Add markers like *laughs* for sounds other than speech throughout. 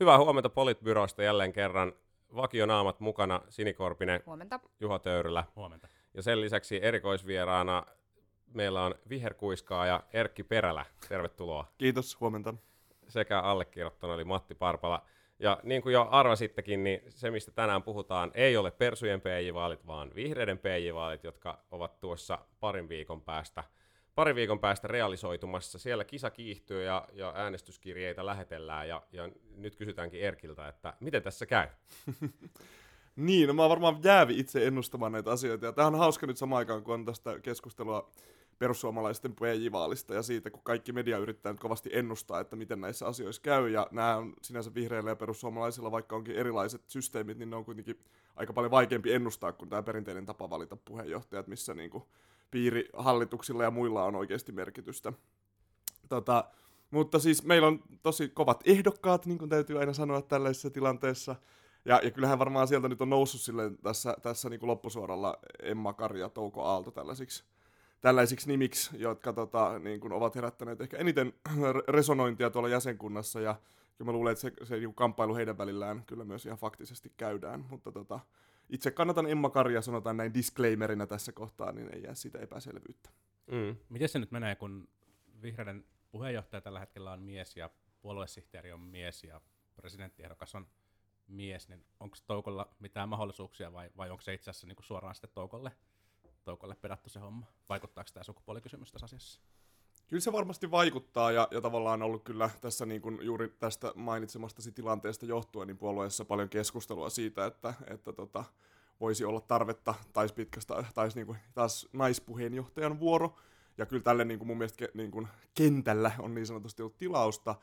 Hyvää huomenta Politbyrosta jälleen kerran. Vakionaamat mukana Sinikorpinen, Huomenta. Juha Töyrylä. Huomenta. Ja sen lisäksi erikoisvieraana meillä on viherkuiskaaja Erkki Perälä. Tervetuloa. Kiitos, huomenta. Sekä allekirjoittanut eli Matti Parpala. Ja niin kuin jo arvasittekin, niin se mistä tänään puhutaan ei ole persujen PJ-vaalit, vaan vihreiden PJ-vaalit, jotka ovat tuossa parin viikon päästä – pari viikon päästä realisoitumassa. Siellä kisa kiihtyy ja, ja äänestyskirjeitä lähetellään ja, ja nyt kysytäänkin Erkiltä, että miten tässä käy? *laughs* niin, no mä varmaan jäävi itse ennustamaan näitä asioita ja tämähän on hauska nyt samaan aikaan, kun on tästä keskustelua perussuomalaisten PJ-vaalista ja siitä, kun kaikki media yrittää nyt kovasti ennustaa, että miten näissä asioissa käy, ja nämä on sinänsä vihreillä ja perussuomalaisilla, vaikka onkin erilaiset systeemit, niin ne on kuitenkin aika paljon vaikeampi ennustaa kuin tämä perinteinen tapa valita puheenjohtajat, missä niin kuin piirihallituksilla ja muilla on oikeasti merkitystä. Tota, mutta siis meillä on tosi kovat ehdokkaat, niin kuin täytyy aina sanoa tällaisessa tilanteessa. Ja, ja kyllähän varmaan sieltä nyt on noussut silleen tässä, tässä niin kuin loppusuoralla Emma Kari ja Touko Aalto tällaisiksi, tällaisiksi nimiksi, jotka tota, niin kuin ovat herättäneet ehkä eniten resonointia tuolla jäsenkunnassa. Ja kyllä mä luulen, että se, se niin kamppailu heidän välillään kyllä myös ihan faktisesti käydään. Mutta tota, itse kannatan Emma Karja, sanotaan näin disclaimerina tässä kohtaa, niin ei jää siitä epäselvyyttä. Mm. Miten se nyt menee, kun vihreiden puheenjohtaja tällä hetkellä on mies ja puoluesihteeri on mies ja presidenttiehdokas on mies, niin onko Toukolla mitään mahdollisuuksia vai, vai onko se itse asiassa niin suoraan sitten Toukolle, Toukolle pedattu se homma? Vaikuttaako tämä sukupuolikysymys tässä asiassa? Kyllä se varmasti vaikuttaa ja, ja tavallaan on ollut kyllä tässä niin kuin juuri tästä mainitsemastasi tilanteesta johtuen niin puolueessa paljon keskustelua siitä, että, että tota, voisi olla tarvetta taisi pitkästä, taisi niin kuin, taas naispuheenjohtajan vuoro. Ja kyllä tälle niin kuin mun mielestä niin kuin kentällä on niin sanotusti ollut tilausta.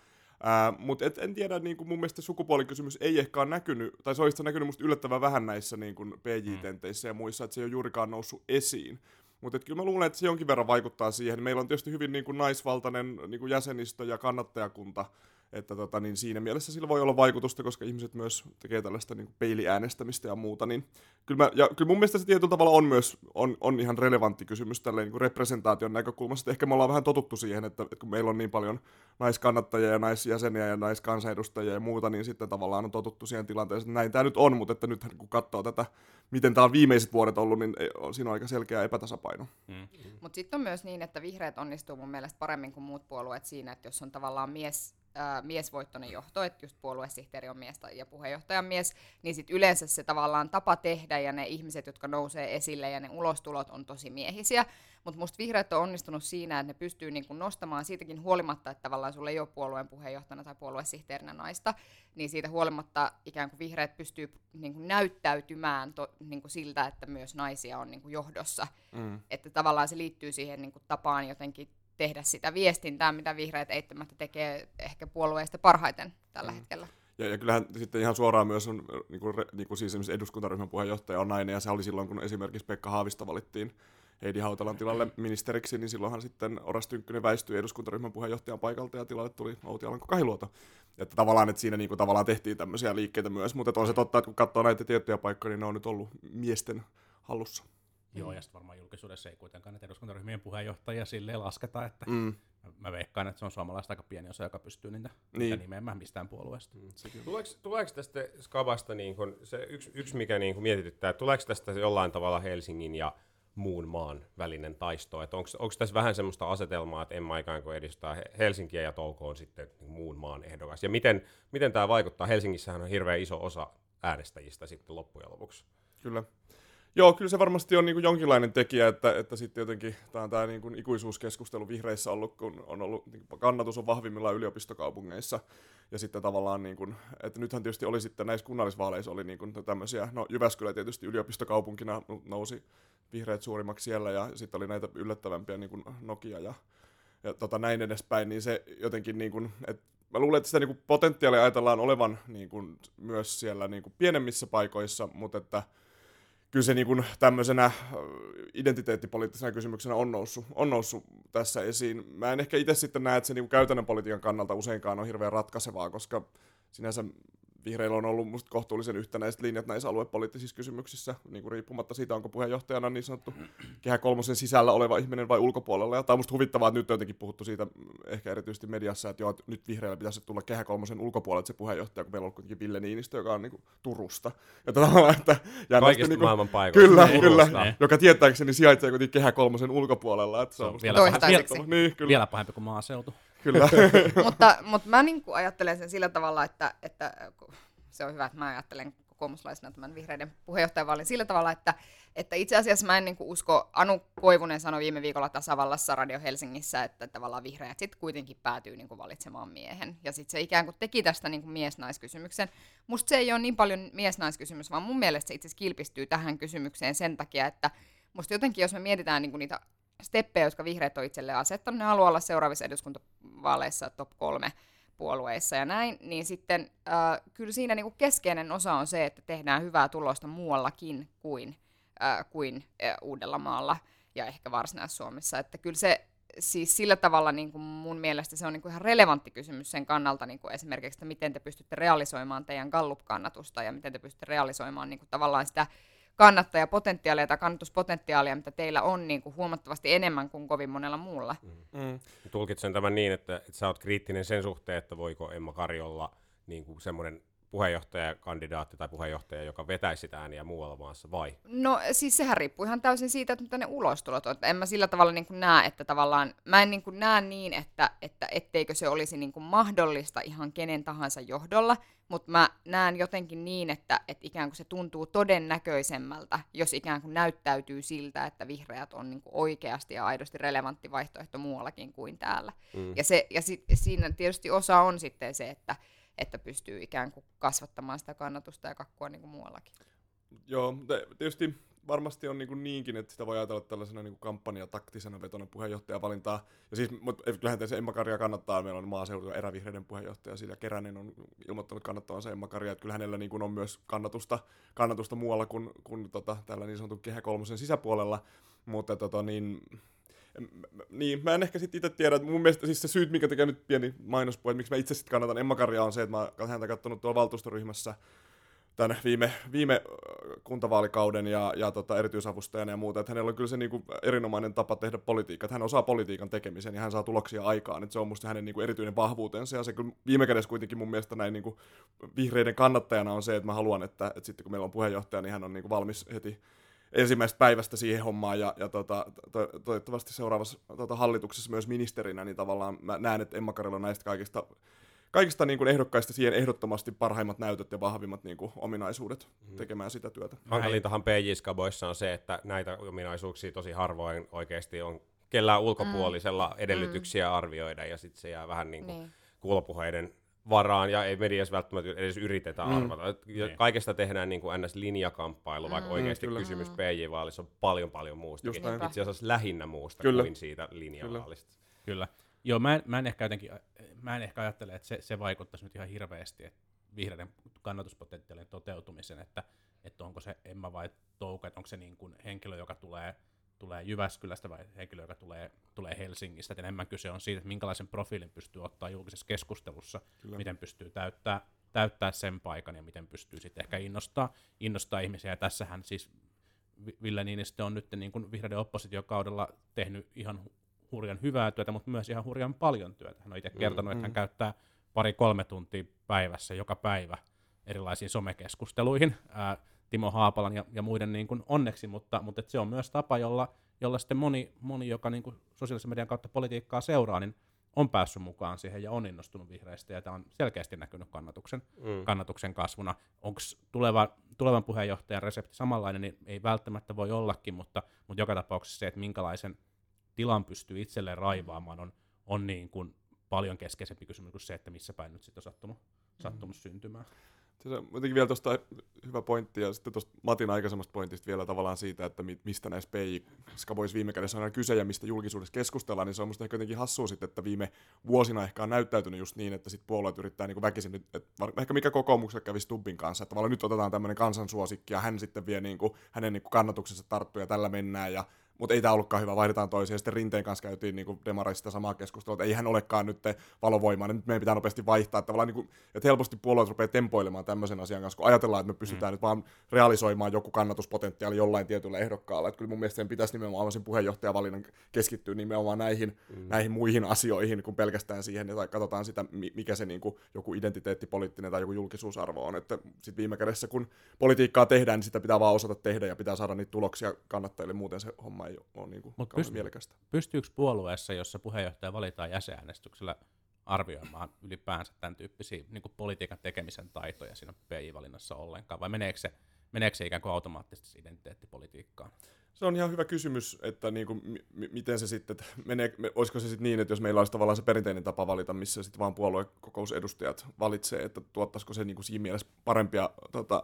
Mutta en tiedä, niin kuin mun mielestä sukupuolikysymys ei ehkä ole näkynyt, tai se olisi näkynyt musta yllättävän vähän näissä niin kuin PJ-tenteissä ja muissa, että se ei ole juurikaan noussut esiin. Mutta kyllä mä luulen, että se jonkin verran vaikuttaa siihen. Meillä on tietysti hyvin niin kuin naisvaltainen niin kuin jäsenistö ja kannattajakunta, että tota, niin siinä mielessä sillä voi olla vaikutusta, koska ihmiset myös tekee tällaista niin peiliäänestämistä ja muuta. Niin kyllä, mä, ja kyllä mun mielestä se tietyllä tavalla on myös on, on ihan relevantti kysymys tälleen niin kuin representaation näkökulmasta. Ehkä me ollaan vähän totuttu siihen, että, että kun meillä on niin paljon naiskannattajia ja naisjäseniä ja naiskansanedustajia ja muuta, niin sitten tavallaan on totuttu siihen tilanteeseen, että näin tämä nyt on, mutta että nyt kun katsoo tätä, miten tämä on viimeiset vuodet ollut, niin siinä on aika selkeä epätasapaino. Mm. Mm. Mutta sitten on myös niin, että vihreät onnistuu mun mielestä paremmin kuin muut puolueet siinä, että jos on tavallaan mies ää, miesvoittoinen johto, että just puoluesihteeri on mies ja puheenjohtajan mies, niin sitten yleensä se tavallaan tapa tehdä ja ne ihmiset, jotka nousee esille ja ne ulostulot on tosi miehisiä. Mutta musta vihreät on onnistunut siinä, että ne pystyy niinku nostamaan siitäkin huolimatta, että tavallaan sulla ei ole puolueen puheenjohtajana tai puoluesihteerinä naista, niin siitä huolimatta ikään kuin vihreät pystyy niinku näyttäytymään to, niinku siltä, että myös naisia on niinku johdossa. Mm. Että tavallaan se liittyy siihen niinku tapaan jotenkin tehdä sitä viestintää, mitä vihreät eittämättä tekee ehkä puolueista parhaiten tällä mm. hetkellä. Ja, ja kyllähän sitten ihan suoraan myös on, niin kuin, niin kuin siis eduskuntaryhmän puheenjohtaja on nainen, ja se oli silloin, kun esimerkiksi Pekka Haavista valittiin Heidi Hautalan tilalle ministeriksi, niin silloinhan sitten Oras Tynkkynen väistyi eduskuntaryhmän puheenjohtajan paikalta ja tilalle tuli Outi Alanko Kahiluoto. Että tavallaan, että siinä niin kuin, tavallaan tehtiin tämmöisiä liikkeitä myös, mutta on se totta, että kun katsoo näitä tiettyjä paikkoja, niin ne on nyt ollut miesten hallussa. Joo, ja sitten varmaan julkisuudessa ei kuitenkaan näitä eduskuntaryhmien puheenjohtajia silleen lasketa, että mm. mä veikkaan, että se on suomalaista aika pieni osa, joka pystyy niitä, niin. niitä nimeämään mistään puolueesta. Mm. Tuleeko, tuleeko tästä Skabasta niin kun, se yksi, yksi mikä niin kun mietityttää, että tuleeko tästä jollain tavalla Helsingin ja muun maan välinen taisto. Onko tässä vähän semmoista asetelmaa, että Emma ikään kuin edistää Helsinkiä ja Touko on sitten niin muun maan ehdokas. Ja miten, miten tämä vaikuttaa? Helsingissähän on hirveän iso osa äänestäjistä sitten loppujen lopuksi. Kyllä. Joo, kyllä se varmasti on niin kuin jonkinlainen tekijä, että, että sitten jotenkin tämä tämä niin kuin ikuisuuskeskustelu vihreissä ollut, kun on ollut, niin kuin kannatus on vahvimmillaan yliopistokaupungeissa, ja sitten tavallaan, niin kuin, että nythän tietysti oli sitten näissä kunnallisvaaleissa oli niin kuin tämmöisiä, no Jyväskylä tietysti yliopistokaupunkina nousi vihreät suurimmaksi siellä, ja sitten oli näitä yllättävämpiä niin kuin Nokia ja, ja tota, näin edespäin, niin se jotenkin, niin kuin, että mä luulen, että sitä niin potentiaalia ajatellaan olevan niin kuin, myös siellä niin kuin pienemmissä paikoissa, mutta että kyllä se niin kuin tämmöisenä identiteettipoliittisena kysymyksenä on noussut, on noussut tässä esiin. Mä en ehkä itse sitten näe, että se niin kuin käytännön politiikan kannalta useinkaan on hirveän ratkaisevaa, koska sinänsä vihreillä on ollut musta kohtuullisen yhtenäiset linjat näissä aluepoliittisissa kysymyksissä, niin kuin riippumatta siitä, onko puheenjohtajana niin sanottu kehä kolmosen sisällä oleva ihminen vai ulkopuolella. Ja tämä on musta huvittavaa, että nyt on jotenkin puhuttu siitä ehkä erityisesti mediassa, että joo, että nyt vihreillä pitäisi tulla kehä kolmosen ulkopuolelle se puheenjohtaja, kun meillä on ollut kuitenkin Ville Niinistö, joka on niin kuin Turusta. Ja tavallaan, että Kaikista niin maailman paikoista. Kyllä, Niin. kyllä. Niin. Joka tietääkseni sijaitsee kuitenkin kehä kolmosen ulkopuolella. Että se Se on on musta vielä, Toistaiseksi. vielä, Niin, kyllä. vielä pahempi kuin maaseutu. Kyllä. *laughs* mutta, mutta mä niin kuin ajattelen sen sillä tavalla, että, että se on hyvä, että mä ajattelen kokoomuslaisena tämän vihreiden puheenjohtajavaalin sillä tavalla, että, että itse asiassa mä en niin usko, Anu Koivunen sanoi viime viikolla tasavallassa Radio Helsingissä, että tavallaan vihreät sitten kuitenkin päätyy niin valitsemaan miehen. Ja sitten se ikään kuin teki tästä niin mies-naiskysymyksen. Musta se ei ole niin paljon mies-naiskysymys, vaan mun mielestä se itse asiassa kilpistyy tähän kysymykseen sen takia, että musta jotenkin, jos me mietitään niin niitä steppejä, jotka vihreät on itselleen asettanut, ne haluaa olla seuraavissa eduskuntavaaleissa top kolme puolueissa ja näin, niin sitten äh, kyllä siinä niinku keskeinen osa on se, että tehdään hyvää tulosta muuallakin kuin, äh, kuin äh, Uudellamaalla ja ehkä Varsinais-Suomessa. Että kyllä se siis sillä tavalla niin kuin mun mielestä se on niin kuin ihan relevantti kysymys sen kannalta niin kuin esimerkiksi, että miten te pystytte realisoimaan teidän Gallup-kannatusta ja miten te pystytte realisoimaan niin kuin tavallaan sitä kannattajapotentiaalia tai kannatuspotentiaalia, mitä teillä on niin kuin huomattavasti enemmän kuin kovin monella muulla. Mm. Tulkitsen tämän niin, että, että sä oot kriittinen sen suhteen, että voiko Emma Kari olla niin kuin semmoinen puheenjohtajakandidaatti tai puheenjohtaja, joka vetäisi sitä ääniä muualla maassa, vai? No siis sehän riippuu ihan täysin siitä, että mitä ne ulostulot on. Että En mä sillä tavalla niin kuin näe, että tavallaan, mä en niin kuin näe niin, että, että etteikö se olisi niin kuin mahdollista ihan kenen tahansa johdolla, mutta mä näen jotenkin niin, että, että ikään kuin se tuntuu todennäköisemmältä, jos ikään kuin näyttäytyy siltä, että vihreät on niin kuin oikeasti ja aidosti relevantti vaihtoehto muuallakin kuin täällä. Mm. Ja, se, ja sit, siinä tietysti osa on sitten se, että, että pystyy ikään kuin kasvattamaan sitä kannatusta ja kakkua niin kuin muuallakin. Joo, tietysti varmasti on niin niinkin, että sitä voi ajatella tällaisena niin kampanjataktisena vetona puheenjohtajavalintaa. Ja siis, mutta kyllähän se Emma Karia kannattaa. Meillä on maaseutu ja erävihreiden puheenjohtaja, Silja Keränen on ilmoittanut kannattavansa Emma Karia. Että kyllä hänellä niin kuin on myös kannatusta, kannatusta muualla kuin, kuin tota, tällä niin sanotun kehä kolmosen sisäpuolella. Mutta tota, niin, niin, mä en ehkä sitten itse tiedä, että mun mielestä siis se syyt, mikä tekee nyt pieni mainospuhe, että miksi mä itse sitten kannatan Emma Karia on se, että mä oon häntä katsonut tuolla valtuustoryhmässä tämän viime, viime kuntavaalikauden ja, ja tota, erityisavustajana ja muuta, että hänellä on kyllä se niinku erinomainen tapa tehdä politiikkaa, että hän osaa politiikan tekemisen ja hän saa tuloksia aikaan, että se on musta hänen niinku erityinen vahvuutensa ja se kyllä viime kädessä kuitenkin mun mielestä näin niinku vihreiden kannattajana on se, että mä haluan, että, että sitten kun meillä on puheenjohtaja, niin hän on niinku valmis heti ensimmäisestä päivästä siihen hommaan ja, ja tota, to, toivottavasti seuraavassa tota, hallituksessa myös ministerinä, niin tavallaan mä näen, että Emma Karilla on näistä kaikista kaikista niin kuin ehdokkaista siihen ehdottomasti parhaimmat näytöt ja vahvimmat niin kuin, ominaisuudet tekemään sitä työtä. Hankalintahan PJ-skaboissa on se, että näitä ominaisuuksia tosi harvoin oikeasti on kellään ulkopuolisella mm. edellytyksiä arvioida, ja sitten se jää vähän niin kuin Niin. kuulopuheiden varaan, ja ei mediassa välttämättä edes yritetä Mm. arvata. Ja Niin. Kaikesta tehdään niin kuin ns-linjakamppailu, vaikka Mm. oikeasti Kyllä. kysymys PJ-vaalissa on paljon paljon muustakin. Itse asiassa lähinnä muusta Kyllä. kuin siitä linjavaalista. Kyllä. Joo, mä en, mä en ehkä jotenkin, mä en ehkä ajattele, että se, se vaikuttaisi nyt ihan hirveästi että vihreiden kannatuspotentiaalin toteutumisen, että, että onko se Emma vai Touko, että onko se niin kuin henkilö, joka tulee, tulee Jyväskylästä vai henkilö, joka tulee, tulee Helsingistä. Et enemmän kyse on siitä, että minkälaisen profiilin pystyy ottaa julkisessa keskustelussa, Kyllä. miten pystyy täyttää, täyttää sen paikan ja miten pystyy sitten ehkä innostaa, innostaa ihmisiä. Ja tässähän siis Vi- Ville Niinistö on nyt niin kuin vihreiden oppositiokaudella tehnyt ihan hu- hurjan hyvää työtä, mutta myös ihan hurjan paljon työtä. Hän on itse kertonut, että hän mm. käyttää pari-kolme tuntia päivässä joka päivä erilaisiin somekeskusteluihin ää, Timo Haapalan ja, ja muiden niin kuin onneksi, mutta, mutta se on myös tapa, jolla, jolla sitten moni, moni joka niin kuin sosiaalisen median kautta politiikkaa seuraa, niin on päässyt mukaan siihen ja on innostunut vihreistä, ja tämä on selkeästi näkynyt kannatuksen, Mm. kannatuksen kasvuna. Onko tuleva, tulevan puheenjohtajan resepti samanlainen, niin ei välttämättä voi ollakin, mutta, mutta joka tapauksessa se, että minkälaisen tilan pystyy itselleen raivaamaan, on, on niin kuin paljon keskeisempi kysymys kuin se, että missä päin nyt sitten on sattunut, sattunut syntymään. Se on jotenkin vielä tuosta hyvä pointti, ja sitten tuosta Matin aikaisemmasta pointista vielä tavallaan siitä, että mi- mistä näissä PI-skaboissa viime kädessä on aina kyse ja mistä julkisuudessa keskustellaan, niin se on musta ehkä jotenkin hassua sitten, että viime vuosina ehkä on näyttäytynyt just niin, että sit puolueet yrittää niin väkisin nyt, että ehkä mikä kokoomuksella kävi Stubbin kanssa, että tavallaan nyt otetaan tämmöinen kansansuosikki ja hän sitten vie niin kuin, hänen niin kuin kannatuksensa tarttuu ja tällä mennään ja mutta ei tämä ollutkaan hyvä, vaihdetaan toisiin. Ja sitten Rinteen kanssa käytiin niin demareista samaa keskustelua, että ei hän olekaan nyt valovoimaa, niin nyt meidän pitää nopeasti vaihtaa. Että, niin kuin, että helposti puolueet rupeaa tempoilemaan tämmöisen asian kanssa, kun ajatellaan, että me pystytään mm. nyt vaan realisoimaan joku kannatuspotentiaali jollain tietyllä ehdokkaalla. Että kyllä mun mielestä sen pitäisi nimenomaan sen puheenjohtajavalinnan keskittyä nimenomaan näihin, mm. näihin muihin asioihin, kuin pelkästään siihen, että katsotaan sitä, mikä se niin kuin, joku identiteettipoliittinen tai joku julkisuusarvo on. Että sitten viime kädessä, kun politiikkaa tehdään, niin sitä pitää vaan osata tehdä ja pitää saada niitä tuloksia kannattajille, muuten se homma ei ole niin kuin Mut pyst- mielekästä. Pystyykö puolueessa, jossa puheenjohtaja valitaan jäsenäänestyksellä, arvioimaan ylipäänsä tämän tyyppisiä niin kuin politiikan tekemisen taitoja siinä PI-valinnassa ollenkaan, vai meneekö se, meneekö se ikään kuin automaattisesti identiteettipolitiikkaan? Se on ihan hyvä kysymys, että niin kuin, m- miten se sitten, *laughs* menee, olisiko se sitten niin, että jos meillä olisi tavallaan se perinteinen tapa valita, missä sitten vaan puoluekokousedustajat valitsee, että tuottaisiko se niin kuin siinä mielessä parempia tota,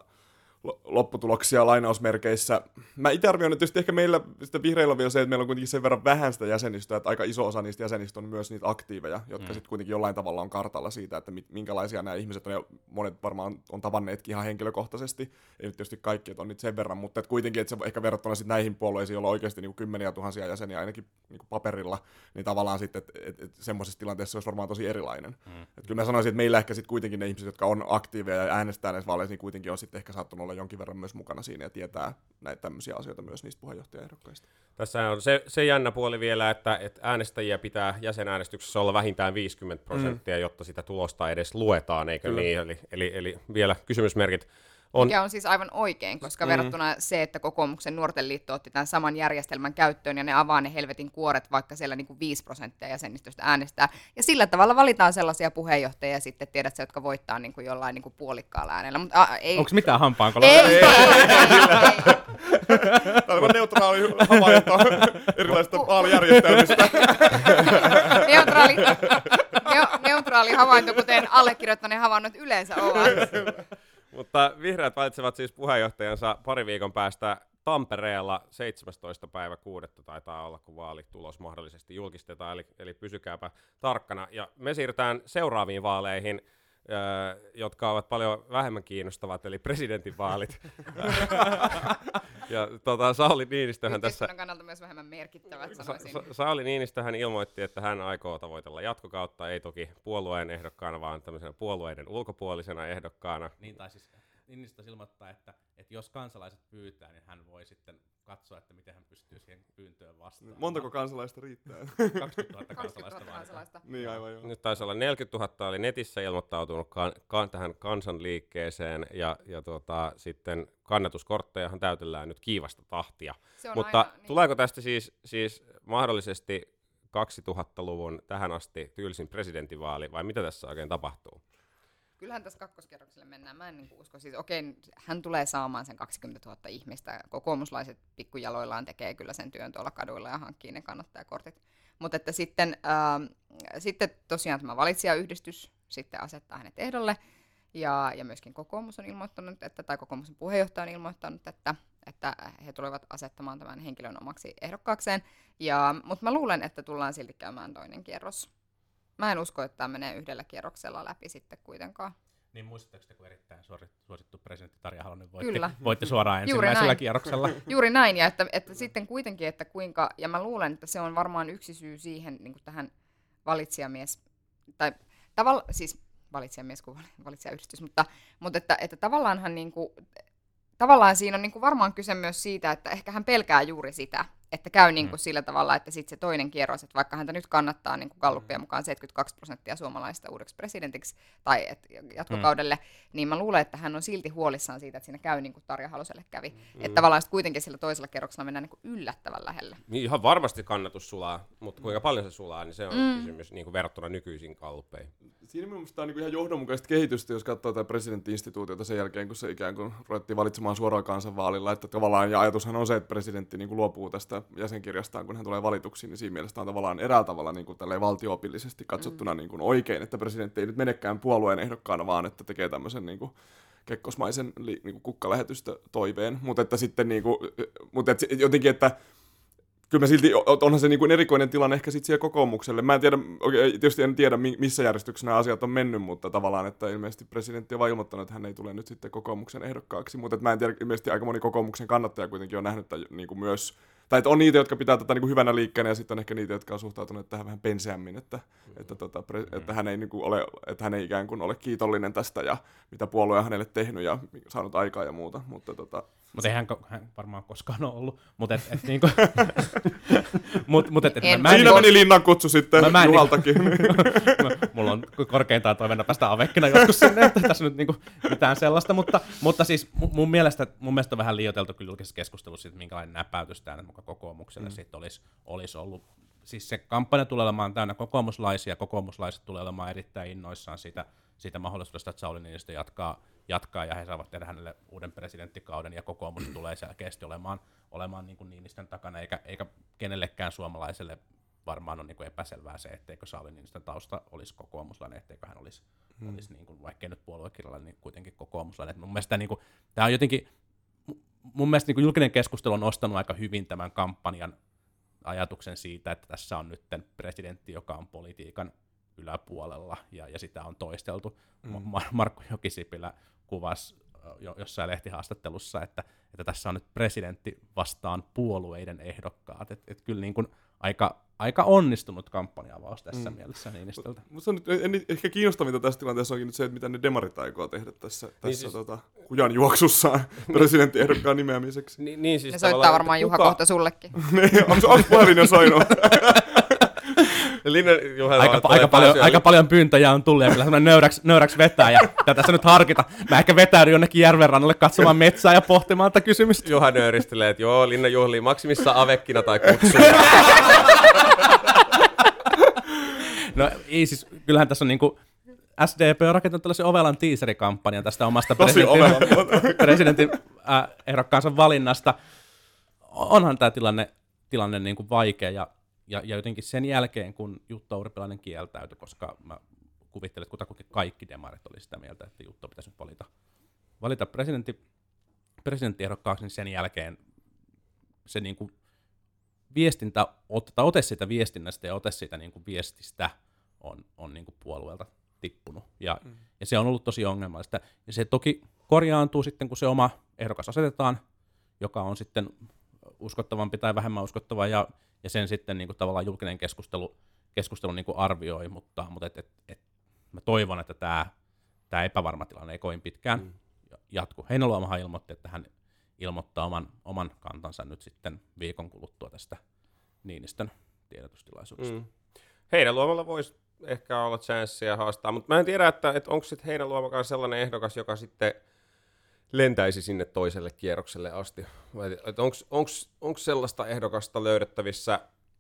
lopputuloksia lainausmerkeissä. Mä itse arvioin, että tietysti ehkä meillä sitten vihreillä on vielä se, että meillä on kuitenkin sen verran vähän sitä jäsenistöä, että aika iso osa niistä jäsenistä on myös niitä aktiiveja, jotka mm. sitten kuitenkin jollain tavalla on kartalla siitä, että minkälaisia nämä ihmiset on, ja monet varmaan on tavanneetkin ihan henkilökohtaisesti, ei nyt tietysti kaikki, että on nyt sen verran, mutta että kuitenkin, että se ehkä verrattuna sitten näihin puolueisiin, joilla on oikeasti niin kuin kymmeniä tuhansia jäseniä ainakin niin kuin paperilla, niin tavallaan sitten, että, että, että semmoisessa tilanteessa se olisi varmaan tosi erilainen. Mm. Että kyllä mä sanoisin, että meillä ehkä sitten kuitenkin ne ihmiset, jotka on aktiiveja ja äänestää näissä vaaleissa, niin kuitenkin on sitten ehkä saattanut olla jonkin verran myös mukana siinä ja tietää näitä tämmöisiä asioita myös niistä puheenjohtajaehdokkaista. Tässä on se, se jännä puoli vielä, että, että äänestäjiä pitää jäsenäänestyksessä olla vähintään 50 prosenttia, mm. jotta sitä tulosta edes luetaan, eikö Kyllä. niin? Eli, eli, eli vielä kysymysmerkit on... Mikä on siis aivan oikein, koska mm. verrattuna se, että kokoomuksen nuorten liitto otti tämän saman järjestelmän käyttöön ja ne avaa ne helvetin kuoret, vaikka siellä niin kuin 5 prosenttia jäsenistöstä äänestää. Ja sillä tavalla valitaan sellaisia puheenjohtajia sitten, tiedät sä, jotka voittaa niin kuin jollain niin kuin puolikkaalla äänellä. A, ei... Onko mitään hampaan Ei, ei, ei, *laughs* Tämä on neutraali havainto erilaisista vaalijärjestelmistä. *laughs* neutraali, *laughs* neutraali havainto, kuten allekirjoittaneen havainnot yleensä ovat. Mutta vihreät valitsevat siis puheenjohtajansa pari viikon päästä Tampereella 17. päivä 6. taitaa olla, kun vaalitulos mahdollisesti julkistetaan, eli, eli pysykääpä tarkkana. Ja me siirrytään seuraaviin vaaleihin, jotka ovat paljon vähemmän kiinnostavat, eli presidentinvaalit. *laughs* ja tota, Sauli Niinistöhän tässä... kannalta myös vähemmän merkittävät, sanoisin. Sa- Sauli Niinistöhän ilmoitti, että hän aikoo tavoitella jatkokautta, ei toki puolueen ehdokkaana, vaan tämmöisenä puolueiden ulkopuolisena ehdokkaana. Niin, tai siis Niinistö ilmoittaa, että, että jos kansalaiset pyytää, niin hän voi sitten katsoa, että miten hän pystyy siihen pyyntöön vastaamaan. Montako kansalaista riittää? *laughs* 20 000 kansalaista. kansalaista. Niin, aivan joo. Nyt taisi olla 40 000 oli netissä ilmoittautunut kan, kan, tähän kansanliikkeeseen ja, ja tuota, sitten kannatuskorttejahan täytellään nyt kiivasta tahtia. Mutta aina, niin. tuleeko tästä siis, siis mahdollisesti 2000-luvun tähän asti tylsin presidentinvaali vai mitä tässä oikein tapahtuu? Kyllähän tässä kakkoskerrokselle mennään. Mä en niin usko. Siis okei, hän tulee saamaan sen 20 000 ihmistä. Kokoomuslaiset pikkujaloillaan tekee kyllä sen työn tuolla kaduilla ja hankkii ne kannattajakortit. Mutta että sitten, äh, sitten tosiaan tämä valitsijayhdistys sitten asettaa hänet ehdolle. Ja, ja myöskin kokoomus on ilmoittanut, että, tai kokoomuksen puheenjohtaja on ilmoittanut, että, että he tulevat asettamaan tämän henkilön omaksi ehdokkaakseen. Ja, mutta mä luulen, että tullaan silti käymään toinen kierros Mä en usko, että tämä menee yhdellä kierroksella läpi sitten kuitenkaan. Niin muistatteko te, kun erittäin suosittu presidentti Tarja Halonen voitti, Kyllä. *laughs* voitti suoraan ensimmäisellä kierroksella? *laughs* Juuri näin, ja että, että sitten kuitenkin, että kuinka, ja mä luulen, että se on varmaan yksi syy siihen niin kuin tähän valitsijamies, tai tavalla, siis valitsijamies kuin valitsijayhdistys, mutta, mutta että, että tavallaanhan niin kuin, tavallaan siinä on niin kuin varmaan kyse myös siitä, että ehkä hän pelkää juuri sitä, että käy niin kuin mm. sillä tavalla, että sitten se toinen kierros, että vaikka häntä nyt kannattaa niin kuin Gallupien mm. mukaan 72 prosenttia suomalaista uudeksi presidentiksi tai et jatkokaudelle, mm. niin mä luulen, että hän on silti huolissaan siitä, että siinä käy niin kuin Tarja Haloselle kävi. Mm. Että tavallaan kuitenkin sillä toisella kierroksella mennään niin kuin yllättävän lähelle. Niin ihan varmasti kannatus sulaa, mutta kuinka paljon se sulaa, niin se on mm. kysymys niin kuin verrattuna nykyisiin Galluppeihin. Siinä mielestäni on niin kuin ihan johdonmukaista kehitystä, jos katsoo tätä presidentti-instituutiota sen jälkeen, kun se ikään kuin ruvettiin valitsemaan suoraan kansanvaalilla. Että tavallaan, ja ajatushan on se, että presidentti niin kuin luopuu tästä jäsenkirjastaan, kun hän tulee valituksi, niin siinä mielessä on tavallaan eräällä tavalla niin kuin valtioopillisesti katsottuna mm. niin kuin oikein, että presidentti ei nyt menekään puolueen ehdokkaana, vaan että tekee tämmöisen niin kuin kekkosmaisen niin kuin kukkalähetystä toiveen. Mutta että sitten niin kuin, mutta että jotenkin, että kyllä mä silti, onhan se niin kuin erikoinen tilanne ehkä sitten siihen kokoomukselle. Mä en tiedä, okay, tietysti en tiedä missä järjestyksessä nämä asiat on mennyt, mutta tavallaan, että ilmeisesti presidentti on ilmoittanut, että hän ei tule nyt sitten kokoomuksen ehdokkaaksi. Mutta mä en tiedä, ilmeisesti aika moni kokoomuksen kannattaja kuitenkin on nähnyt tämän niin kuin myös tai että on niitä, jotka pitää tätä niin kuin hyvänä liikkeenä, ja sitten on ehkä niitä, jotka on suhtautuneet tähän vähän penseämmin, että, mm. että, tota, pre, mm. että, hän ei niin kuin ole, että hän ei ikään kuin ole kiitollinen tästä, ja mitä puolue on hänelle tehnyt, ja saanut aikaa ja muuta, mutta tota, mutta eihän hän varmaan koskaan ole ollut. Mutta et, et niinku... *laughs* mut, mut et, et En mä, mä Siinä niinku- meni linnan kutsu sitten Mä- mä en Juhaltakin. *laughs* Mulla on korkeintaan toiveena päästä avekkina joskus sinne, että tässä nyt niinku mitään sellaista, mutta, mutta siis mu- mun mielestä, mun mielestä on vähän liioiteltu kyllä julkisessa keskustelussa siitä, minkälainen näpäytys tämä mukaan kokoomukselle mm. sitten olisi, olisi ollut. Siis se kampanja tulee olemaan täynnä kokoomuslaisia, kokoomuslaiset tulee olemaan erittäin innoissaan siitä, siitä mahdollisuudesta, että Sauli Niinistö jatkaa, jatkaa ja he saavat tehdä hänelle uuden presidenttikauden ja kokoomus *clears throat* tulee selkeästi olemaan, olemaan niin kuin Niinistön takana, eikä, eikä kenellekään suomalaiselle varmaan on niin kuin epäselvää se, etteikö Sauli Niinistön tausta olisi kokoomuslainen, etteikö hän olisi, hmm. olisi niin kuin, vaikkei nyt puoluekirjalla, niin kuitenkin kokoomuslainen. Et mun mielestä niin kuin, tämä on jotenkin, mun mielestä niin kuin julkinen keskustelu on nostanut aika hyvin tämän kampanjan ajatuksen siitä, että tässä on nyt presidentti, joka on politiikan yläpuolella, ja, ja sitä on toisteltu. Mm. Mar- Markku Jokisipilä kuvasi jo, jossain lehtihaastattelussa, että, että tässä on nyt presidentti vastaan puolueiden ehdokkaat. Et, et kyllä niin kuin aika, aika onnistunut kampanjavaus tässä mm. mielessä Niinistöltä. Mutta on nyt, en, ehkä kiinnostavinta tässä tilanteessa onkin nyt se, että mitä ne demarit aikoo tehdä tässä, tässä niin siis... tota, kujan juoksussaan *laughs* presidenttiehdokkaan nimeämiseksi. Ni, niin siis Ne soittaa varmaan Juha kuka... kohta sullekin. *laughs* onko, onko puhelin jo soinut? *laughs* Linne, Juha, Aika, aika, paljon, aika paljon pyyntöjä on tullut ja kyllä semmoinen nöyräksi, nöyräksi vetää ja tätä tässä nyt harkita. Mä ehkä vetäydyn jonnekin järvenrannalle katsomaan metsää ja pohtimaan tätä kysymystä. Juha nöyristelee, että joo, Linna juhlii maksimissa avekkina tai kutsuna. *laughs* No ei siis, kyllähän tässä on niinku, SDP on rakentanut tällaisen ovelan teaserikampanjan tästä omasta presidentin, *laughs* presidentin äh, ehdokkaansa valinnasta. Onhan tämä tilanne, tilanne niin kuin vaikea ja, ja, ja jotenkin sen jälkeen, kun Jutta Urpilainen kieltäytyi, koska mä kuvittelen, että kutakuinkin kaikki demarit oli sitä mieltä, että Jutta pitäisi nyt valita, valita presidentti, presidenttiehdokkaaksi, niin sen jälkeen se niin kuin viestintä, ot- tai ote siitä viestinnästä ja ote siitä niin kuin viestistä on, on niin kuin puolueelta tippunut. Ja, mm. ja se on ollut tosi ongelmallista. Ja se toki korjaantuu sitten, kun se oma ehdokas asetetaan, joka on sitten uskottavampi tai vähemmän uskottava, ja, ja sen sitten niin kuin tavallaan julkinen keskustelu, keskustelu niin kuin arvioi, mutta, mutta et, et, et, mä toivon, että tämä, tämä epävarma tilanne ei kovin pitkään mm. jatku. Heinäluomahan ilmoitti, että hän ilmoittaa oman, oman kantansa nyt sitten viikon kuluttua tästä Niinistön tiedotustilaisuudesta. Mm. Heinäluomalla voisi ehkä olla chanssiä haastaa, mutta mä en tiedä, että, että onko sitten Heinäluomakaan sellainen ehdokas, joka sitten lentäisi sinne toiselle kierrokselle asti. Onko sellaista ehdokasta löydettävissä,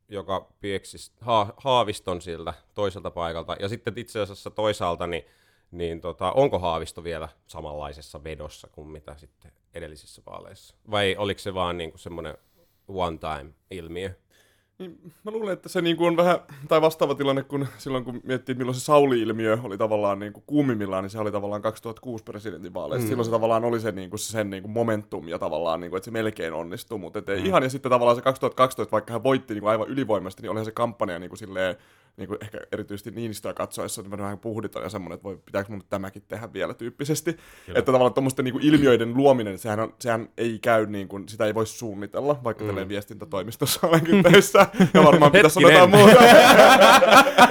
joka pieksisi ha, Haaviston siltä toiselta paikalta, ja sitten itse asiassa toisaalta, niin, niin tota, onko Haavisto vielä samanlaisessa vedossa kuin mitä sitten edellisissä vaaleissa? Vai oliko se vaan niinku semmoinen one-time-ilmiö? Niin, mä luulen, että se niin kuin on vähän, tai vastaava tilanne kuin silloin, kun miettii, milloin se Sauli-ilmiö oli tavallaan niin kuin kuumimmillaan, niin se oli tavallaan 2006 presidentinvaaleissa. Mm. Silloin se tavallaan oli se, niin kuin, se sen niin kuin momentum ja tavallaan, niin kuin, että se melkein onnistui, mutta mm. ihan ja sitten tavallaan se 2012, vaikka hän voitti niin kuin aivan ylivoimasti, niin olihan se kampanja niin kuin silleen, niin kuin ehkä erityisesti Niinistöä katsoessa, että vähän puhditaan ja semmoinen, että voi, pitääkö mun tämäkin tehdä vielä tyyppisesti. Kyllä. Että tavallaan tuommoisten niin ilmiöiden luominen, sehän, on, sehän ei käy, niin kuin, sitä ei voi suunnitella, vaikka mm. tälleen viestintätoimistossa olenkin töissä, ja varmaan pitäisi sanoa jotain muuta. *laughs*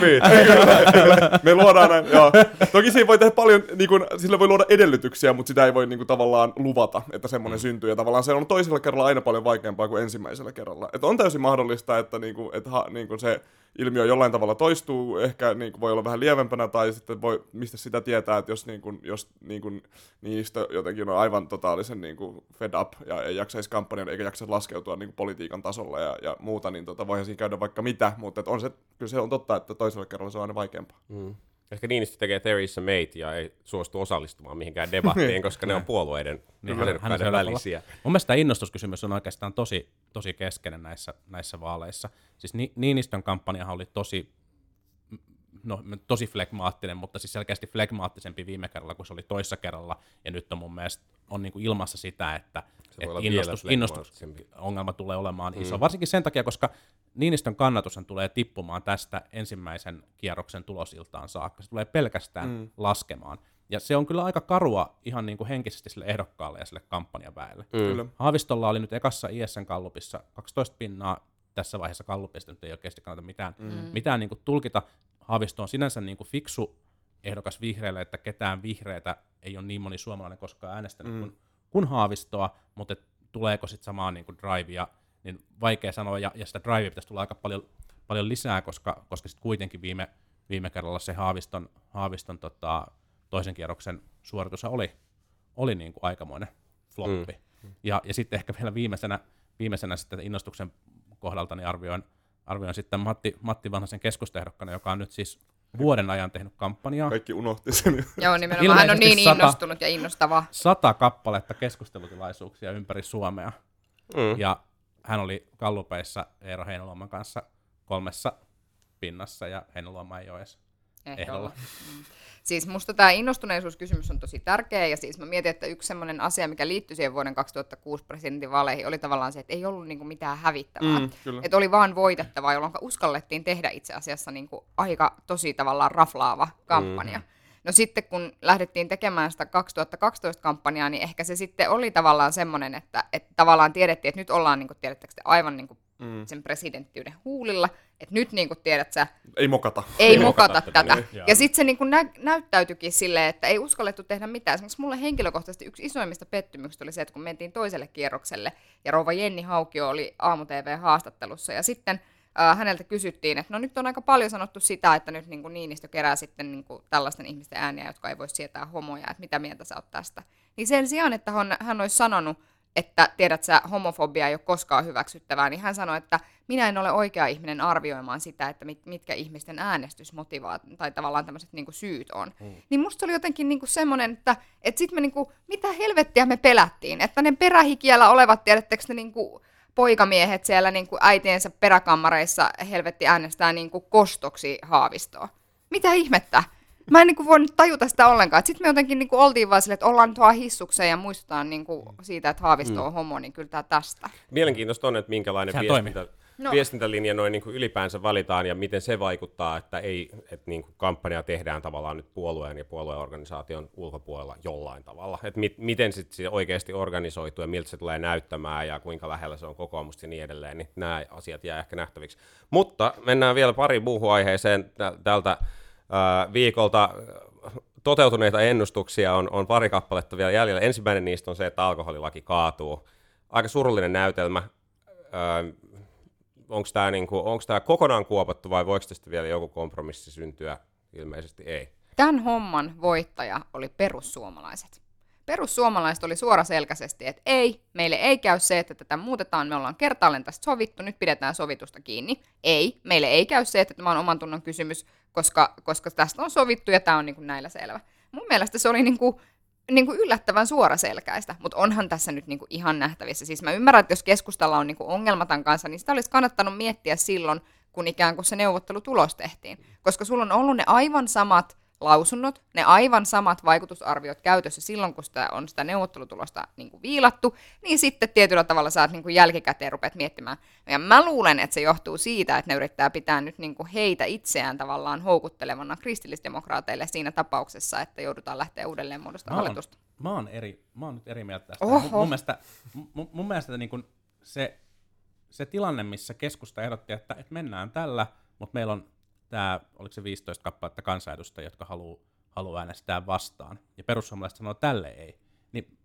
Myyt. kyllä, kyllä. Me luodaan näin, joo. Toki siinä voi tehdä paljon, niin kuin, sillä voi luoda edellytyksiä, mutta sitä ei voi niin kuin, tavallaan luvata, että semmoinen mm. syntyy. Ja tavallaan se on toisella kerralla aina paljon vaikeampaa kuin ensimmäisellä kerralla. Että on täysin mahdollista, että, niin kuin, että ha, niin kuin se ilmiö jollain tavalla toistuu, ehkä niin kuin voi olla vähän lievempänä, tai sitten voi, mistä sitä tietää, että jos, niin kuin, jos niin kuin, niistä jotenkin on aivan totaalisen niin kuin fed up, ja ei jaksaisi kampanjan, eikä jaksaisi laskeutua niin kuin politiikan tasolla ja, ja muuta, niin tota, voihan siinä käydä vaikka mitä, mutta on se, kyllä se on totta, että toisella kerralla se on aina vaikeampaa. Mm. Ehkä Niinistö tekee Theresa May ja ei suostu osallistumaan mihinkään debattiin, koska ne on puolueiden niin, hän, hän välisiä. Mun mielestä tämä innostuskysymys on oikeastaan tosi, tosi keskeinen näissä, näissä vaaleissa. Siis Ni- Niinistön kampanjahan oli tosi, no, tosi flegmaattinen, mutta siis selkeästi flegmaattisempi viime kerralla kuin se oli toissa kerralla. Ja nyt on mun mielestä on niin kuin ilmassa sitä, että, että innostus, innostusongelma tulee olemaan iso. Mm. Varsinkin sen takia, koska Niinistön kannatushan tulee tippumaan tästä ensimmäisen kierroksen tulosiltaan saakka. Se tulee pelkästään mm. laskemaan. Ja se on kyllä aika karua ihan niin kuin henkisesti sille ehdokkaalle ja sille kampanjan väelle. Mm. Kyllä. Haavistolla oli nyt ekassa ISN kallupissa 12 pinnaa, tässä vaiheessa kallupista nyt ei oikeasti kannata mitään, mm. mitään niin kuin tulkita. Haavisto on sinänsä niin kuin fiksu ehdokas vihreille, että ketään vihreitä ei ole niin moni suomalainen koskaan äänestänyt mm. kuin, kuin Haavistoa, mutta et tuleeko sitten samaa niin kuin drivea, niin vaikea sanoa, ja, ja sitä drivea pitäisi tulla aika paljon, paljon lisää, koska, koska sitten kuitenkin viime, viime kerralla se Haaviston, Haaviston tota, toisen kierroksen suoritus oli, oli niin kuin aikamoinen floppi. Mm. Ja, ja sitten ehkä vielä viimeisenä, viimeisenä sitten innostuksen kohdalta niin arvioin, arvioin sitten Matti, Matti Vanhasen keskustehdokkana, joka on nyt siis vuoden ajan tehnyt kampanjaa. Kaikki unohti sen. Joo, nimenomaan hän on niin sata- innostunut ja innostava. Sata kappaletta keskustelutilaisuuksia ympäri Suomea. Mm. Ja hän oli Kallupeissa Eero Heinäluoman kanssa kolmessa pinnassa, ja Heinäluoma ei ole edes ehdolla. Mm. Siis musta tämä innostuneisuuskysymys on tosi tärkeä, ja siis mä mietin, että yksi sellainen asia, mikä liittyi siihen vuoden 2006 presidentinvaaleihin, oli tavallaan se, että ei ollut niinku mitään hävittävää. Mm, kyllä. Että oli vaan voitettavaa, jolloin uskallettiin tehdä itse asiassa niinku aika tosi tavallaan raflaava kampanja. Mm. No sitten kun lähdettiin tekemään sitä 2012 kampanjaa, niin ehkä se sitten oli tavallaan semmoinen, että, että tavallaan tiedettiin, että nyt ollaan, niin kuin, tiedättekö aivan niin kuin Mm. sen presidenttiyden huulilla, että nyt niin kuin, tiedät sä, Ei mokata. ei Ei mokata mokata tätä. tätä, Niin. Ja sitten se niin kuin nä- näyttäytyikin silleen, että ei uskallettu tehdä mitään. Esimerkiksi mulle henkilökohtaisesti yksi isoimmista pettymyksistä oli se, että kun mentiin toiselle kierrokselle ja rouva Jenni Haukio oli aamu TV-haastattelussa ja sitten äh, häneltä kysyttiin, että no nyt on aika paljon sanottu sitä, että nyt niin kuin Niinistö kerää sitten niin kuin tällaisten ihmisten ääniä, jotka ei voi sietää homoja, että mitä mieltä sä oot tästä. Niin sen sijaan, että hän, hän olisi sanonut, että tiedät sä, homofobia ei ole koskaan hyväksyttävää, niin hän sanoi, että minä en ole oikea ihminen arvioimaan sitä, että mit, mitkä ihmisten äänestysmotivaat tai tavallaan tämmöiset niinku syyt on. Mm. Niin musta se oli jotenkin niinku semmoinen, että et sit me niinku, mitä helvettiä me pelättiin, että ne perähikiellä olevat, tiedättekö ne niinku poikamiehet siellä niinku äitiensä peräkammareissa helvetti äänestää niinku kostoksi haavistoa. Mitä ihmettä? Mä en niinku voinut tajuta sitä ollenkaan. Sitten me jotenkin niinku oltiin vaan silleen, että ollaan nyt vaan hissukseen ja muistetaan niinku siitä, että Haavisto on homo, niin kyllä tää tästä. Mielenkiintoista on, että minkälainen Sehän viestintä. No. viestintälinja noin niin kuin ylipäänsä valitaan ja miten se vaikuttaa, että, ei, että niin kuin kampanja tehdään tavallaan nyt puolueen ja puolueorganisaation ulkopuolella jollain tavalla. Että mit, miten sit se oikeasti organisoituu ja miltä se tulee näyttämään ja kuinka lähellä se on kokoomusta ja niin edelleen, niin nämä asiat jää ehkä nähtäviksi. Mutta mennään vielä pari muuhun aiheeseen tä- tältä viikolta. Toteutuneita ennustuksia on, on pari kappaletta vielä jäljellä. Ensimmäinen niistä on se, että alkoholilaki kaatuu. Aika surullinen näytelmä. Öö, onko tämä niinku, kokonaan kuopattu vai voiko tästä vielä joku kompromissi syntyä? Ilmeisesti ei. Tämän homman voittaja oli perussuomalaiset. Perussuomalaiset oli suoraselkäisesti, että ei, meille ei käy se, että tätä muutetaan, me ollaan kertaalleen tästä sovittu, nyt pidetään sovitusta kiinni. Ei, meille ei käy se, että tämä on oman tunnon kysymys, koska, koska tästä on sovittu ja tämä on niin kuin näillä selvä. Mun mielestä se oli niin kuin, niin kuin yllättävän suoraselkäistä, mutta onhan tässä nyt niin kuin ihan nähtävissä. Siis mä ymmärrän, että jos keskustalla on niin kuin ongelma tämän kanssa, niin sitä olisi kannattanut miettiä silloin, kun ikään kuin se neuvottelutulos tehtiin. Koska sulla on ollut ne aivan samat lausunnot, ne aivan samat vaikutusarviot käytössä silloin, kun sitä on sitä neuvottelutulosta niin kuin viilattu, niin sitten tietyllä tavalla saat niin kuin jälkikäteen rupeat miettimään. Ja mä luulen, että se johtuu siitä, että ne yrittää pitää nyt niin kuin heitä itseään tavallaan houkuttelevana kristillisdemokraateille siinä tapauksessa, että joudutaan lähteä uudelleen muodostamaan hallitusta. mä oon, eri, mä oon nyt eri mieltä tästä. Oho. Mun, mun mielestä, mun, mun mielestä niin kun se, se tilanne, missä keskusta ehdotti, että, että mennään tällä, mutta meillä on tämä, oliko se 15 kappaletta kansanedustajia, jotka haluaa haluu äänestää vastaan, ja perussuomalaiset sanoo tälle ei, niin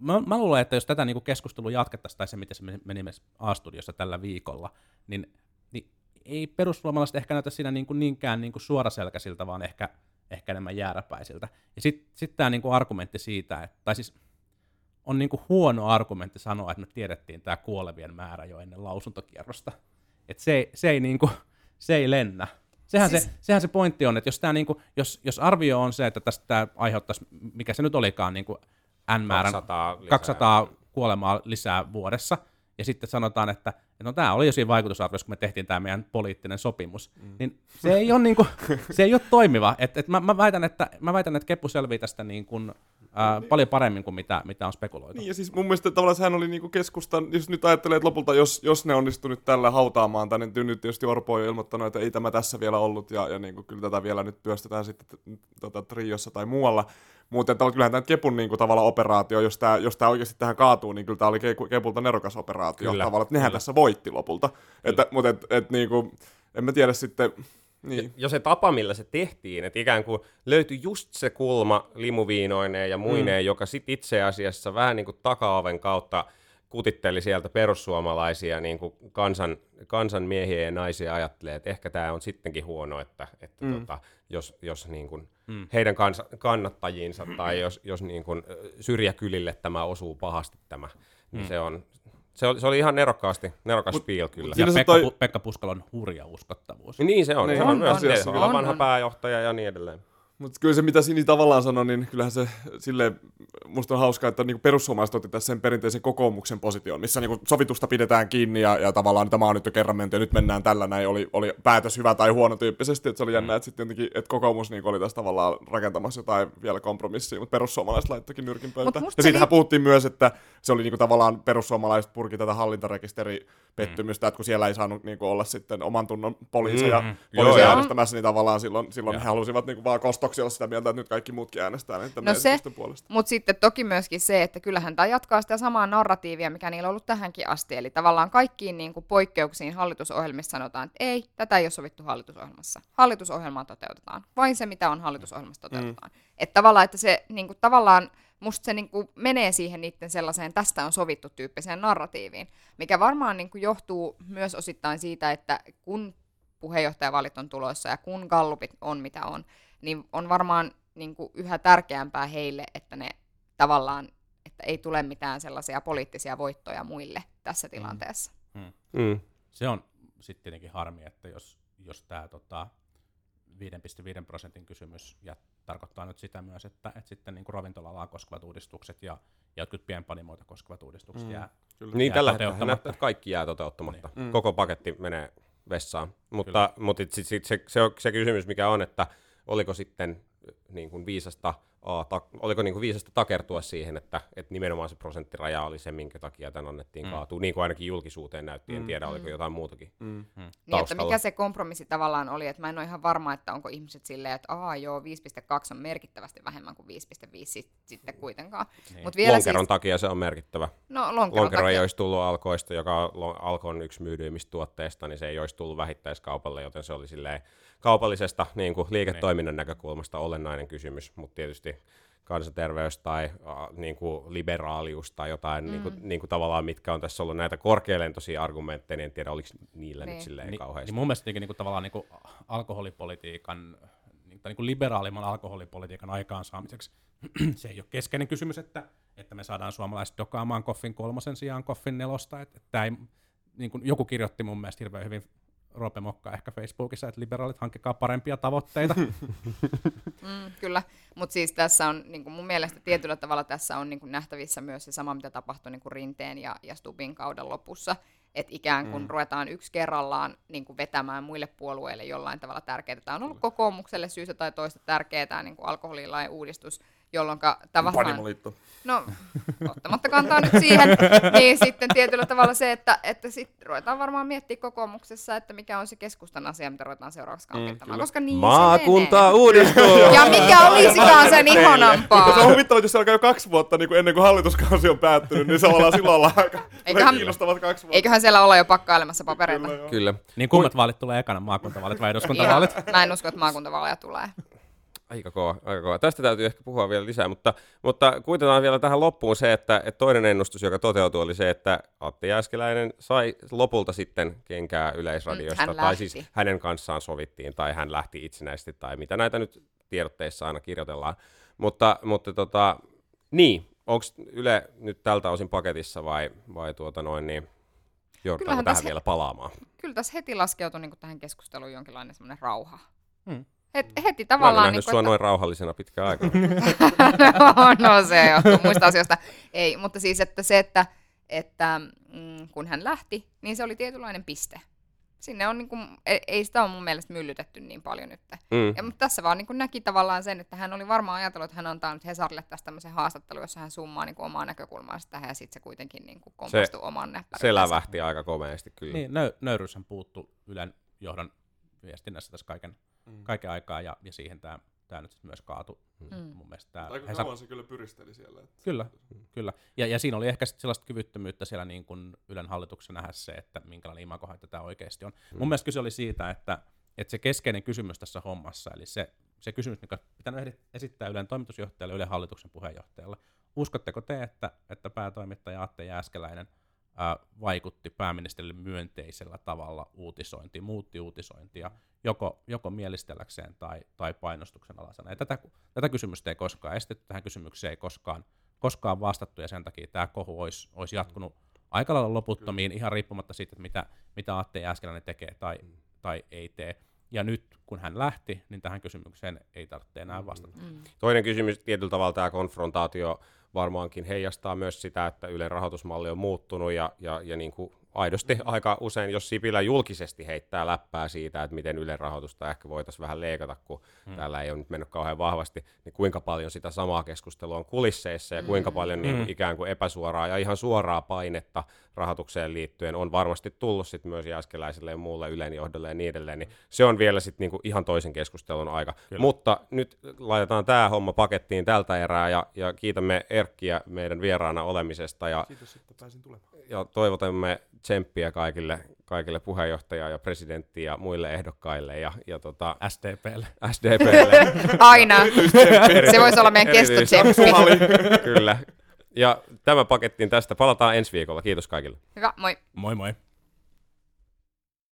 mä, mä luulen, että jos tätä niin keskustelua jatkettaisiin, tai se miten se meni- myös A-studiossa tällä viikolla, niin, niin ei perussuomalaiset ehkä näytä siinä niin kuin niinkään niin kuin suoraselkäisiltä, vaan ehkä, ehkä enemmän jääräpäisiltä. Ja sitten sit tämä niin kuin argumentti siitä, että, tai siis on niin kuin huono argumentti sanoa, että me tiedettiin tämä kuolevien määrä jo ennen lausuntokierrosta. Et se, se, ei niin kuin, se ei lennä. Sehän, siis... Se, sehän se pointti on, että jos, tää niin kuin, jos, jos arvio on se, että tästä tää aiheuttaisi, mikä se nyt olikaan, niin kuin N-määrän 200 lisää. 200 kuolemaa lisää vuodessa, ja sitten sanotaan, että, että no tämä oli jo siinä vaikutusarviossa, kun me tehtiin tämä meidän poliittinen sopimus, mm. niin se ei ole, niinku, se ei ole toimiva. Et, et mä, mä, väitän, että, mä väitän, että Keppu selvii tästä niin kuin, ää, paljon paremmin kuin mitä, mitä on spekuloitu. Niin, ja siis mun mielestä tavallaan sehän oli niinku keskustan, jos nyt ajattelee, että lopulta jos, jos ne onnistu nyt tällä hautaamaan tänne, niin nyt tietysti Orpo on jo ilmoittanut, että ei tämä tässä vielä ollut, ja, ja niinku, kyllä tätä vielä nyt työstetään sitten tota, triossa tai muualla, Mutta kyllähän tämä Kepun niin kuin, tavallaan operaatio, jos tämä, jos tämä oikeasti tähän kaatuu, niin kyllä tämä oli Ke- Kepulta nerokas operaatio Kyllä, tavallaan, että nehän kyllä. tässä voitti lopulta. Että, mutta et, et, niin kuin, en mä tiedä sitten, niin. jo se tapa, millä se tehtiin, että ikään kuin löytyi just se kulma limuviinoineen ja muineen, mm. joka sit itse asiassa vähän niin kuin takaoven kautta kutitteli sieltä perussuomalaisia niin kuin kansan, kansan miehiä ja naisia ajattelee, että ehkä tämä on sittenkin huono, että, että mm. tota, jos, jos niin kuin mm. heidän kansa, kannattajiinsa tai jos, jos niin kuin syrjäkylille tämä osuu pahasti tämä, niin mm. se on se oli, se oli ihan nerokkaasti, nerokas spiel kyllä. Ja Pekka, toi-. Pekka Puskalon hurja uskottavuus. Niin se on, Niin. se on, On, myös on, se, on, on, vanha on. pääjohtaja ja niin edelleen. Mutta kyllä se, mitä Sini tavallaan sanoi, niin kyllähän se silleen, musta on hauskaa, että niinku perussuomalaiset otti tässä sen perinteisen kokoomuksen position, missä niinku sovitusta pidetään kiinni ja, ja tavallaan tämä on nyt jo kerran menty ja nyt mennään tällä näin, oli, oli päätös hyvä tai huono tyyppisesti, että se oli jännä, että sitten jotenkin, että kokoomus niinku oli tässä tavallaan rakentamassa jotain vielä kompromissia, mutta perussuomalaiset laittokin nyrkin musta Ja se siitähän li- puhuttiin myös, että se oli niinku tavallaan perussuomalaiset purki tätä hallintarekisteripettymystä, että kun siellä ei saanut niinku olla sitten oman tunnon poliiseja, Mm, mm, mm. poliiseja äänestämässä, niin tavallaan silloin, silloin he halusivat niinku vaan kostoksi olla sitä mieltä, että nyt kaikki muutkin äänestää näiden No se- puolesta. Mutta sitten toki myöskin se, että kyllähän tämä jatkaa sitä samaa narratiivia, mikä niillä on ollut tähänkin asti. Eli tavallaan kaikkiin niin kuin poikkeuksiin hallitusohjelmissa sanotaan, että ei, tätä ei ole sovittu hallitusohjelmassa. Hallitusohjelmaa toteutetaan. Vain se, mitä on hallitusohjelmassa toteutetaan. Mm. Että tavallaan, että se niin kuin, tavallaan musta se niin kuin, menee siihen niiden sellaiseen tästä on sovittu tyyppiseen narratiiviin, mikä varmaan niin kuin, johtuu myös osittain siitä, että kun puheenjohtajavaalit on tulossa ja kun gallupit on mitä on, niin on varmaan niin kuin, yhä tärkeämpää heille, että ne tavallaan, että ei tule mitään sellaisia poliittisia voittoja muille tässä tilanteessa. Mm. Se on sitten tietenkin harmi, että jos, jos tämä tota, 5,5 prosentin kysymys ja tarkoittaa nyt sitä myös, että, että sitten niin ravintola-alaa koskevat uudistukset ja jotkut pienpanimoita koskevat uudistukset Mm. jää, Niin jää tällä hetkellä näyttää, että kaikki jää toteuttamatta. Niin. Mm. Koko paketti menee vessaan. Mutta, mutta sit, sit, se, se, on se kysymys, mikä on, että oliko sitten niin kuin viisasta, a, ta, oliko niin kuin viisasta takertua siihen, että, että nimenomaan se prosenttiraja oli se, minkä takia tämän annettiin mm. kaatua. Niin kuin ainakin julkisuuteen näytti, en tiedä, oliko jotain muutakin. Mm. Niin, että taustalla. mikä se kompromissi tavallaan oli, että mä en ole ihan varma, että onko ihmiset silleen, että aa joo, 5,2 on merkittävästi vähemmän kuin 5,5 sit, sitten kuitenkaan. Niin. Mut vielä Lonkeron siis, takia se on merkittävä. no, lonkeron Lonkero ei takia. olisi tullut alkoista, joka on Lo- Alkon yksi myydyimmistä tuotteista, niin se ei olisi tullut vähittäiskaupalle, joten se oli silleen kaupallisesta niin kuin liiketoiminnan näkökulmasta olennainen kysymys, mutta tietysti kansanterveys tai äh, niin kuin liberaalius tai jotain mm. niin kuin, niin kuin tavallaan, mitkä on tässä ollut näitä korkealentoisia argumentteja, niin en tiedä, oliko niillä Niin. nyt silleen Niin, kauheasti. niin mun mielestä niin, niin tavallaan niin kuin alkoholipolitiikan, niin, tai niin kuin liberaalimman alkoholipolitiikan aikaansaamiseksi *clears throat* se ei ole keskeinen kysymys, että, että me saadaan suomalaiset dokaamaan koffin kolmosen sijaan koffin nelosta. Että, että ei, niin kuin joku kirjoitti mun mielestä hirveän hyvin Roope Mokka ehkä Facebookissa, että liberaalit hankkikaa parempia tavoitteita. *laughs* Mm, kyllä, mutta siis tässä on niin mun mielestä tietyllä tavalla tässä on niin nähtävissä myös se sama, mitä tapahtui niin Rinteen ja, ja Stubin kauden lopussa, että ikään kuin mm. ruvetaan yksi kerrallaan niin kuin vetämään muille puolueille jollain tavalla tärkeää. Tämä on ollut kokoomukselle syystä tai toista tärkeää tämä niin kuin alkoholilain uudistus, jolloin tavallaan... Panimoliitto. No, ottamatta kantaa nyt siihen, *laughs* niin sitten tietyllä tavalla se, että, että sitten ruvetaan varmaan miettiä kokoomuksessa, että mikä on se keskustan asia, mitä ruvetaan seuraavaksi kankittamaan, kyllä. koska niin Maakunta se menee. uudistuu! Ja mikä olisikaan sen ihonampaa. Se on huvittavaa, että jos se alkaa jo kaksi vuotta niin kuin ennen kuin hallituskausi on päättynyt, niin samalla silloin ollaan aika *laughs* Eiköhän- kiinnostavat kaksi vuotta. Eiköhän siellä olla jo pakkailemassa papereita. Kyllä, joo. Kyllä. niin kummat vaalit tulee ekana, maakuntavaalit vai eduskuntavaalit? Mä en usko, että maakuntavaaleja tulee. Aika kova, aika kova. Tästä täytyy ehkä puhua vielä lisää, mutta, mutta kuitenkaan vielä tähän loppuun se, että, että toinen ennustus, joka toteutui, oli se, että Atte Jääskeläinen sai lopulta sitten kenkää Yleisradiosta, Mm, tai siis hänen kanssaan sovittiin, tai hän lähti itsenäisesti, tai mitä näitä nyt tiedotteissa aina kirjoitellaan. Mutta, mutta tota, niin, onko Yle nyt tältä osin paketissa vai, vai tuota noin, niin Kyllähän tähän vielä palaamaan? Kyllä tässä heti laskeutui niin tähän keskusteluun jonkinlainen semmoinen rauha. Hmm. Het, heti Mä en tavallaan... nähnyt niin sua noin rauhallisena pitkään aikaa. *laughs* no, no se johtuu muista asioista. Ei, mutta siis että se, että, että mm, kun hän lähti, niin se oli tietynlainen piste. Sinne on, niin kuin, ei, sitä ole mun mielestä myllytetty niin paljon nyt. Mm. Ja, mutta tässä vaan niin kuin näki tavallaan sen, että hän oli varmaan ajatellut, että hän antaa nyt Hesarille tästä tämmöisen haastattelun, jossa hän summaa niin kuin omaa näkökulmaansa tähän, ja sitten se kuitenkin niin kuin kompastuu oman Se näppärinsä. lävähti aika komeasti kyllä. Niin, nö- nöyryyshän puuttu Ylen johdon viestinnässä tässä kaiken, mm. kaiken aikaa, ja, ja siihen tämä tämä nyt sit myös kaatu. Mm. Mun mielestä tää, Aika he kauan se kyllä pyristeli siellä. Että Kyllä, kyllä. Ja, ja siinä oli ehkä sit sellaista kyvyttömyyttä siellä niin kuin Ylen hallituksessa nähdä se, että minkälainen imakohaitta tämä oikeasti on. Mm. Mun mielestä kyse oli siitä, että, että se keskeinen kysymys tässä hommassa, eli se, se kysymys, mikä pitänyt esittää Ylen toimitusjohtajalle, Ylen hallituksen puheenjohtajalle. Uskotteko te, että, että päätoimittaja Atte Jääskeläinen ää, vaikutti pääministerille myönteisellä tavalla uutisointiin, muutti uutisointia, joko, joko mielistelläkseen tai, tai painostuksen alasena. Ja tätä, tätä kysymystä ei koskaan esitetty, tähän kysymykseen ei koskaan, koskaan vastattu, ja sen takia tämä kohu olisi, olisi jatkunut aika lailla loputtomiin, ihan riippumatta siitä, että mitä, mitä Atte Jääskeläinen tekee tai, tai ei tee. Ja nyt, kun hän lähti, niin tähän kysymykseen ei tarvitse enää vastata. Mm. Toinen kysymys, tietyllä tavalla tämä konfrontaatio varmaankin heijastaa myös sitä, että Ylen rahoitusmalli on muuttunut ja, ja, ja niin kuin aidosti aika usein, jos Sipilä julkisesti heittää läppää siitä, että miten Ylen rahoitusta ehkä voitaisiin vähän leikata, kun hmm. täällä ei ole nyt mennyt kauhean vahvasti, niin kuinka paljon sitä samaa keskustelua on kulisseissa ja kuinka paljon niin kuin, ikään kuin epäsuoraa ja ihan suoraa painetta rahoitukseen liittyen on varmasti tullut sit myös Jääskeläisille ja muulle Ylen johdolle ja niin edelleen, niin se on vielä sitten niinku ihan toisen keskustelun aika. Kyllä. Mutta nyt laitetaan tämä homma pakettiin tältä erää ja, ja kiitämme Erkkiä meidän vieraana olemisesta ja, Kiitos, että pääsin tulemaan. ja toivotamme tsemppiä kaikille, kaikille puheenjohtajaa ja presidenttiä ja muille ehdokkaille ja, ja tota, SDPlle. SDPlle. *laughs* Aina. Se voisi olla meidän kestotsemppi. Kyllä. Ja tämä pakettiin tästä. Palataan ensi viikolla. Kiitos kaikille. Hyvä, moi. Moi moi.